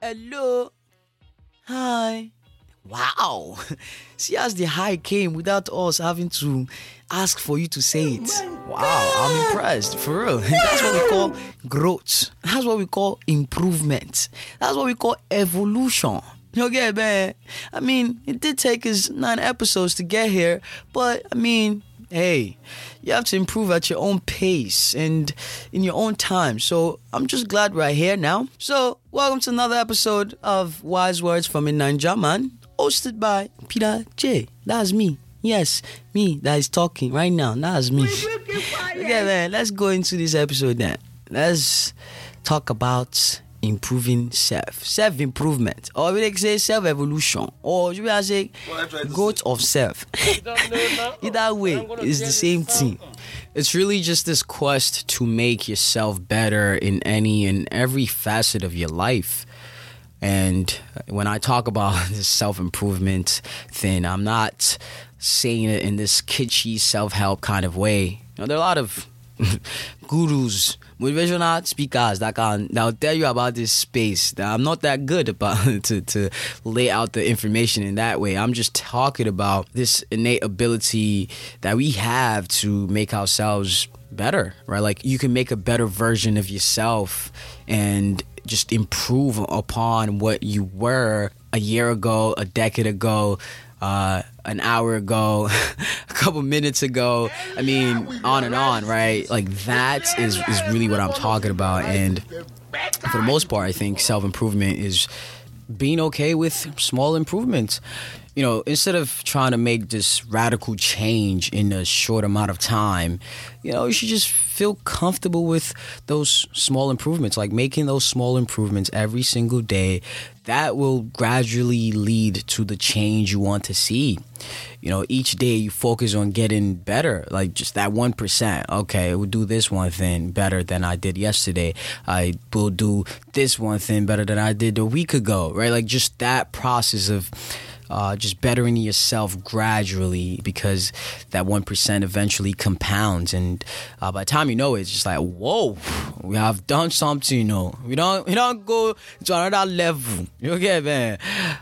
Hello. Hi. Wow. See as the hi came without us having to ask for you to say oh it. Wow, I'm impressed. For real. That's what we call growth. That's what we call improvement. That's what we call evolution. Okay, man. I mean, it did take us nine episodes to get here, but I mean, hey, you have to improve at your own pace and in your own time. So I'm just glad we're here now. So welcome to another episode of Wise Words from a Naija Man, hosted by Peter J. That's me. Yes, me that is talking right now. That's me. okay, man. Let's go into this episode then. Let's talk about improving self, self improvement, or we like say self evolution, or should we say growth of self. Either way, it's the same thing. It's really just this quest to make yourself better in any and every facet of your life. And when I talk about this self improvement thing, I'm not saying it in this kitschy self help kind of way. You know, there are a lot of gurus, motivational speakers that can that'll tell you about this space. That I'm not that good about to to lay out the information in that way. I'm just talking about this innate ability that we have to make ourselves better, right? Like you can make a better version of yourself and just improve upon what you were a year ago, a decade ago, uh, an hour ago, a couple minutes ago. I mean, on and on, right? Like that is is really what I'm talking about. And for the most part, I think self improvement is being okay with small improvements. You know, instead of trying to make this radical change in a short amount of time, you know, you should just feel comfortable with those small improvements, like making those small improvements every single day. That will gradually lead to the change you want to see. You know, each day you focus on getting better, like just that 1%. Okay, we'll do this one thing better than I did yesterday. I will do this one thing better than I did a week ago, right? Like just that process of uh, just bettering yourself gradually because that 1% eventually compounds. And uh, by the time you know it, it's just like, whoa, we have done something, you know. We don't, we don't go to another level. Get man?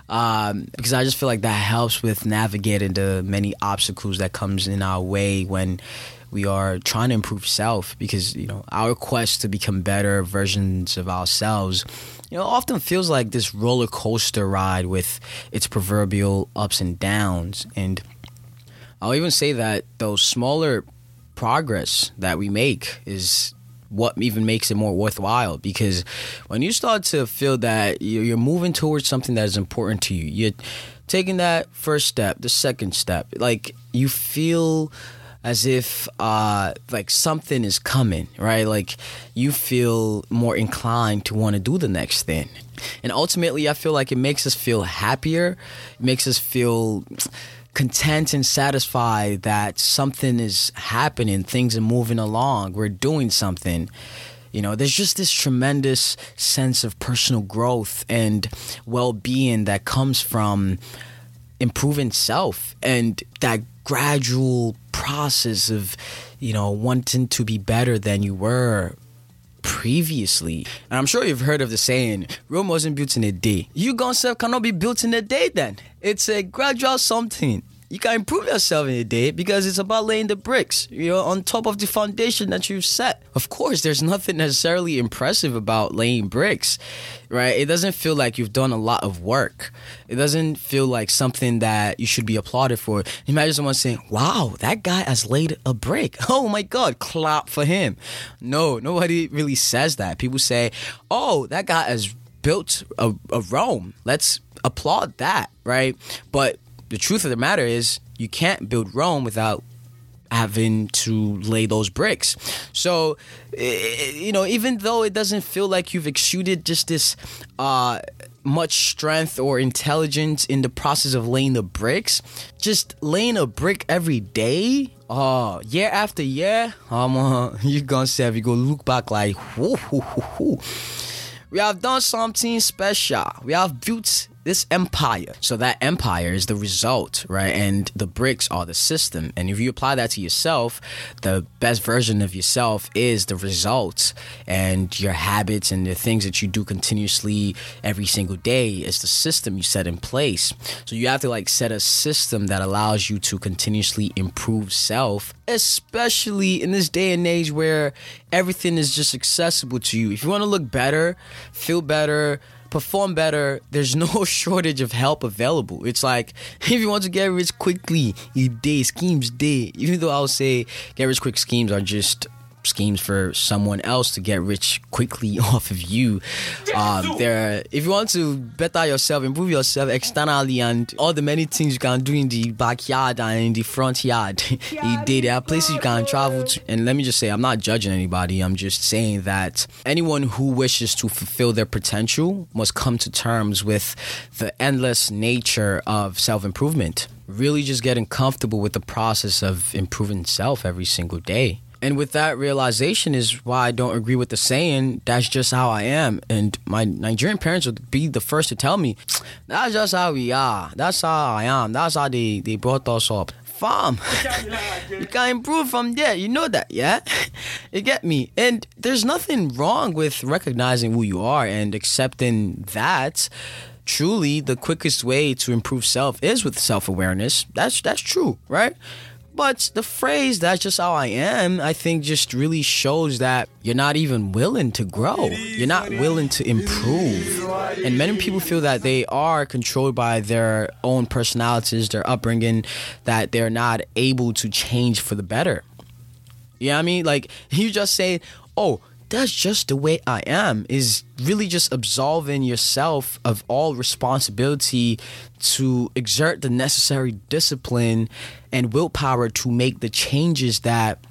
Um, because I just feel like that helps with navigating the many obstacles that comes in our way when we are trying to improve self because you know our quest to become better versions of ourselves you know often feels like this roller coaster ride with its proverbial ups and downs. And i'll even say that those smaller progress that we make is what even makes it more worthwhile. Because when you start to feel that you're moving towards something that is important to you you're taking that first step the second step like you feel as if uh, like something is coming, right? Like you feel more inclined to want to do the next thing. And ultimately, I feel like it makes us feel happier. It makes us feel content and satisfied that something is happening, things are moving along, we're doing something. You know, there's just this tremendous sense of personal growth and well being that comes from improving self and that gradual process of, you know, wanting to be better than you were previously. And I'm sure you've heard of the saying, Rome wasn't built in a day. You self cannot be built in a day then. It's a gradual something you can improve yourself in a day because it's about laying the bricks, you know, on top of the foundation that you've set. Of course, there's nothing necessarily impressive about laying bricks, right? It doesn't feel like you've done a lot of work. It doesn't feel like something that you should be applauded for. Imagine someone saying, wow, that guy has laid a brick. Oh my God, clap for him. No, nobody really says that. People say, oh, that guy has built a, a Rome. Let's applaud that, right? But the truth of the matter is you can't build Rome without having to lay those bricks. So, you know, even though it doesn't feel like you've exuded just this uh, much strength or intelligence in the process of laying the bricks, just laying a brick every day. Uh, year after year, uh, you're gonna say, you go look back like, whoo, whoo, whoo, whoo. we have done something special. We have built this empire. So that empire is the result, right? And the bricks are the system. And if you apply that to yourself, the best version of yourself is the result. And your habits and the things that you do continuously every single day is the system you set in place. So you have to like set a system that allows you to continuously improve self, especially in this day and age where everything is just accessible to you. If you want to look better, feel better, perform better, there's no shortage of help available. It's like if you want to get rich quickly, you day schemes day. Even though I'll say get rich quick schemes are just schemes for someone else to get rich quickly off of you. Um, there, if you want to better yourself, improve yourself externally, and all the many things you can do in the backyard and in the front yard, there are places you can travel to. And let me just say, I'm not judging anybody. I'm just saying that anyone who wishes to fulfill their potential must come to terms with the endless nature of self improvement. Really, just getting comfortable with the process of improving self every single day. And with that realization is why I don't agree with the saying, that's just how I am. And my Nigerian parents would be the first to tell me, that's just how we are. That's how I am. That's how they, they brought us up. Farm. you can improve from there. You know that, yeah? you get me? And there's nothing wrong with recognizing who you are and accepting that truly the quickest way to improve self is with self-awareness. That's that's true, right? But the phrase, that's just how I am, I think just really shows that you're not even willing to grow. You're not willing to improve. And many people feel that they are controlled by their own personalities, their upbringing, that they're not able to change for the better. You know what I mean? Like, you just say, oh, that's just the way I am is really just absolving yourself of all responsibility to exert the necessary discipline and willpower to make the changes that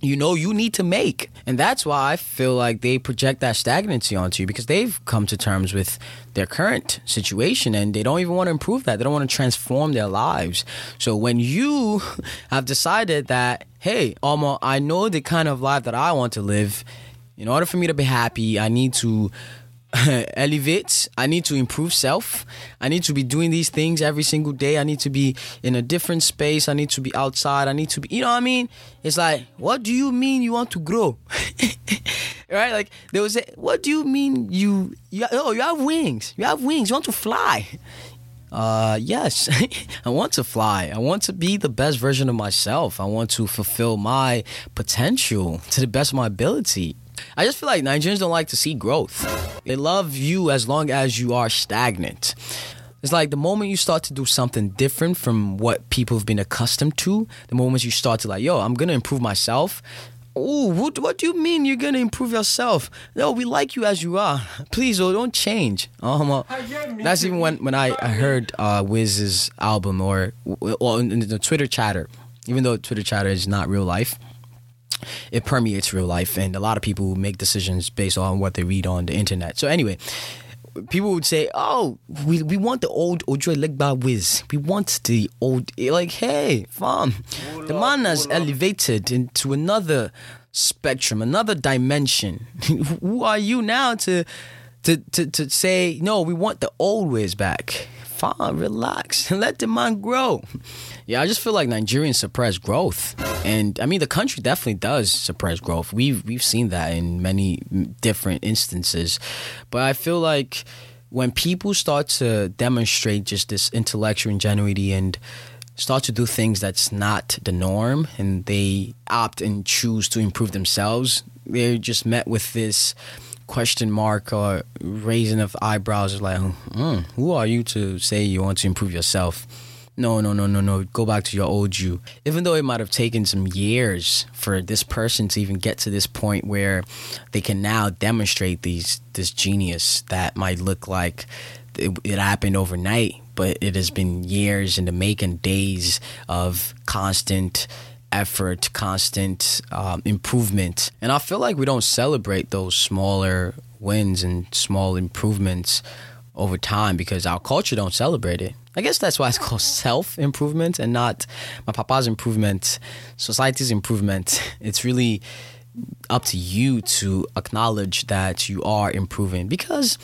you know you need to make. And that's why I feel like they project that stagnancy onto you because they've come to terms with their current situation and they don't even want to improve that. They don't want to transform their lives. So when you have decided that, hey, Alma, I know the kind of life that I want to live in order for me to be happy, I need to elevate. I need to improve self. I need to be doing these things every single day. I need to be in a different space. I need to be outside. I need to be, you know what I mean? It's like, what do you mean you want to grow? right? Like they would say, what do you mean you, you oh, you have wings. You have wings. You want to fly. Uh, yes, I want to fly. I want to be the best version of myself. I want to fulfill my potential to the best of my ability. I just feel like Nigerians don't like to see growth. They love you as long as you are stagnant. It's like the moment you start to do something different from what people have been accustomed to, the moment you start to like, yo, I'm gonna improve myself. Oh, what, what do you mean you're gonna improve yourself? No, we like you as you are. Please, oh, don't change. Um, uh, that's even when, when I, I heard uh, Wiz's album or, or in the Twitter chatter, even though Twitter chatter is not real life it permeates real life, and a lot of people make decisions based on what they read on the internet. So anyway, people would say, "Oh, we, we want the old Ojuelegba Wiz. We want the old like, hey, fam, the man has elevated into another spectrum, another dimension. Who are you now to to to to say no? We want the old ways back." Fine, relax, and let the man grow. Yeah, I just feel like Nigerians suppress growth, and I mean the country definitely does suppress growth. We've we've seen that in many different instances, but I feel like when people start to demonstrate just this intellectual ingenuity and start to do things that's not the norm and they opt and choose to improve themselves, they're just met with this question mark or raising of eyebrows like, mm, who are you to say you want to improve yourself? no, no, no, no, no, go back to your old you. Even though it might have taken some years for this person to even get to this point where they can now demonstrate these this genius that might look like it, it happened overnight, but it has been years in the making, days of constant effort, constant um, improvement. And I feel like we don't celebrate those smaller wins and small improvements over time because our culture don't celebrate it. I guess that's why it's called self improvement and not my papa's improvement, society's improvement. It's really up to you to acknowledge that you are improving because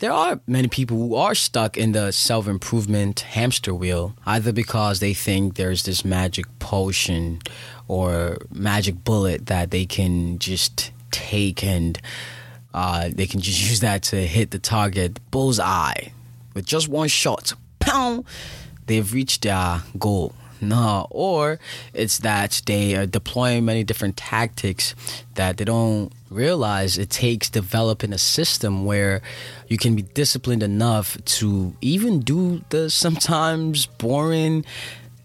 there are many people who are stuck in the self improvement hamster wheel, either because they think there's this magic potion or magic bullet that they can just take and uh, they can just use that to hit the target bullseye with just one shot. Pow! They've reached their goal. No, or it's that they are deploying many different tactics that they don't realize it takes developing a system where you can be disciplined enough to even do the sometimes boring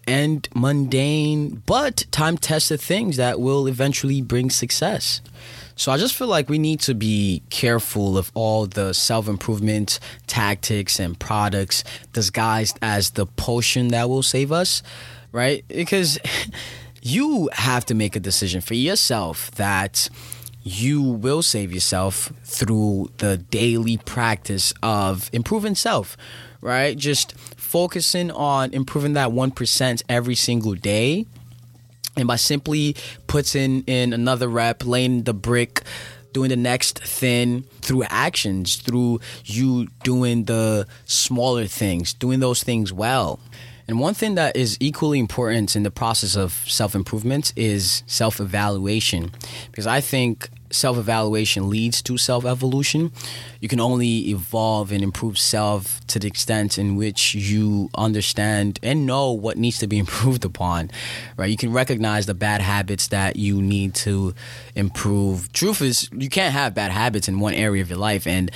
and mundane but time tested things that will eventually bring success. So I just feel like we need to be careful of all the self improvement tactics and products disguised as the potion that will save us right? Because you have to make a decision for yourself that you will save yourself through the daily practice of improving self, right? Just focusing on improving that 1% every single day. And by simply putting in another rep, laying the brick, doing the next thing through actions, through you doing the smaller things, doing those things well. And one thing that is equally important in the process of self improvement is self evaluation. Because I think self evaluation leads to self evolution. You can only evolve and improve self to the extent in which you understand and know what needs to be improved upon. Right? You can recognize the bad habits that you need to improve. Truth is, you can't have bad habits in one area of your life and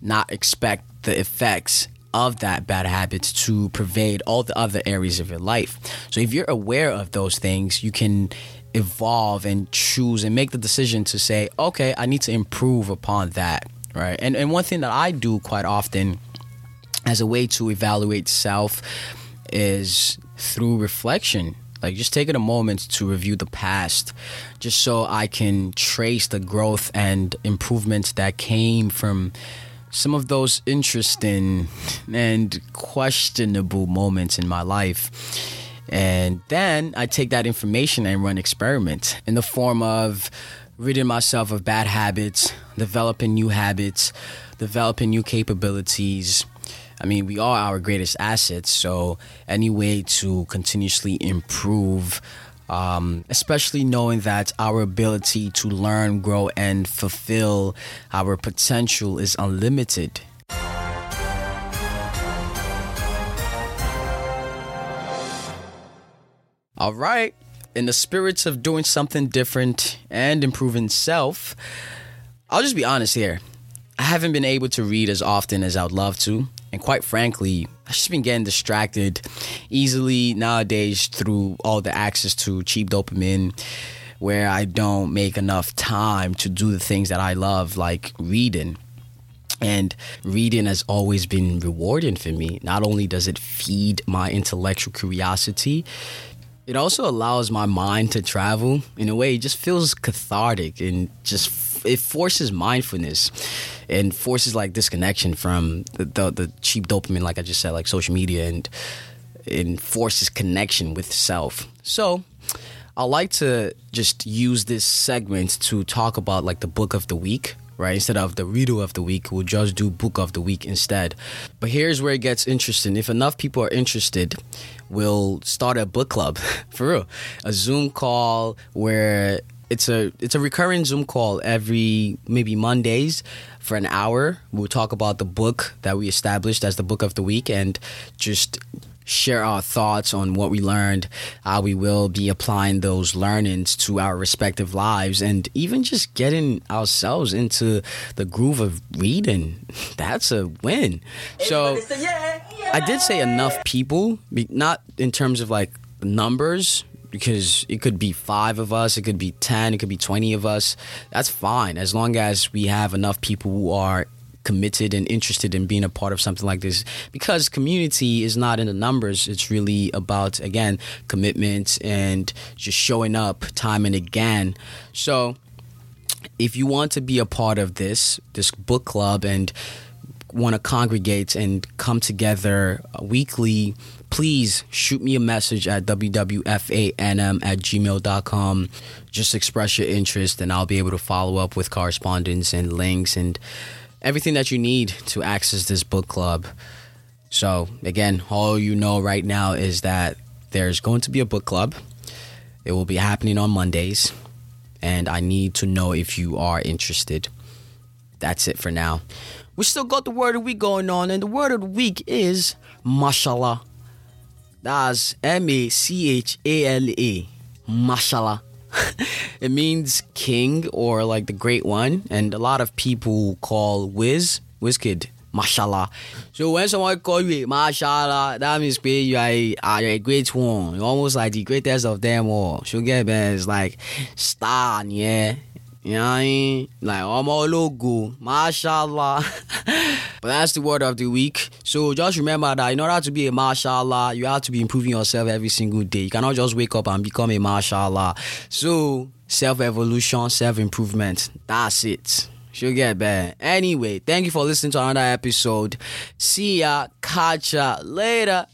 not expect the effects of that bad habits to pervade all the other areas of your life. So if you're aware of those things, you can evolve and choose and make the decision to say, okay, I need to improve upon that. Right. And and one thing that I do quite often as a way to evaluate self is through reflection. Like just taking a moment to review the past, just so I can trace the growth and improvements that came from some of those interesting and questionable moments in my life. And then I take that information and run experiments in the form of ridding myself of bad habits, developing new habits, developing new capabilities. I mean, we are our greatest assets, so any way to continuously improve um, especially knowing that our ability to learn, grow, and fulfill our potential is unlimited. All right. In the spirits of doing something different and improving self, I'll just be honest here. I haven't been able to read as often as I would love to. And quite frankly, I've just been getting distracted easily nowadays through all the access to cheap dopamine where I don't make enough time to do the things that I love, like reading. And reading has always been rewarding for me. Not only does it feed my intellectual curiosity, it also allows my mind to travel in a way. It just feels cathartic and just it forces mindfulness and forces like disconnection from the, the, the cheap dopamine, like I just said, like social media, and it forces connection with self. So I like to just use this segment to talk about like the book of the week right? Instead of the reader of the week, we'll just do book of the week instead. But here's where it gets interesting. If enough people are interested, we'll start a book club for real. A Zoom call where it's a it's a recurring Zoom call every maybe Mondays for an hour. We'll talk about the book that we established as the book of the week and just share our thoughts on what we learned, how we will be applying those learnings to our respective lives, and even just getting ourselves into the groove of reading. That's a win. So I did say enough people, not in terms of like numbers, because it could be five of us, it could be 10, it could be 20 of us. That's fine as long as we have enough people who are committed and interested in being a part of something like this. Because community is not in the numbers. It's really about again commitment and just showing up time and again. So if you want to be a part of this this book club and want to congregate and come together weekly please shoot me a message at wwfanm at gmail.com. Just express your interest, and I'll be able to follow up with correspondence and links and everything that you need to access this book club. So, again, all you know right now is that there's going to be a book club. It will be happening on Mondays, and I need to know if you are interested. That's it for now. We still got the word of the week going on, and the word of the week is Machala. That's M A C H A L A. Machala. it means king or like the great one, and a lot of people call Wiz, Wiz Kid, Machala. So when someone call you Machala, that means you are a, a great one. You're almost like the greatest of them all. So get man, it's like star, yeah. You know what I mean? Like, I'm all logo, Machala. but that's the word of the week. So just remember that in order to be a Machala, you have to be improving yourself every single day. You cannot just wake up and become a Machala. So, self evolution, self improvement. That's it. She'll get better. Anyway, thank you for listening to another episode. See ya. Catch ya later.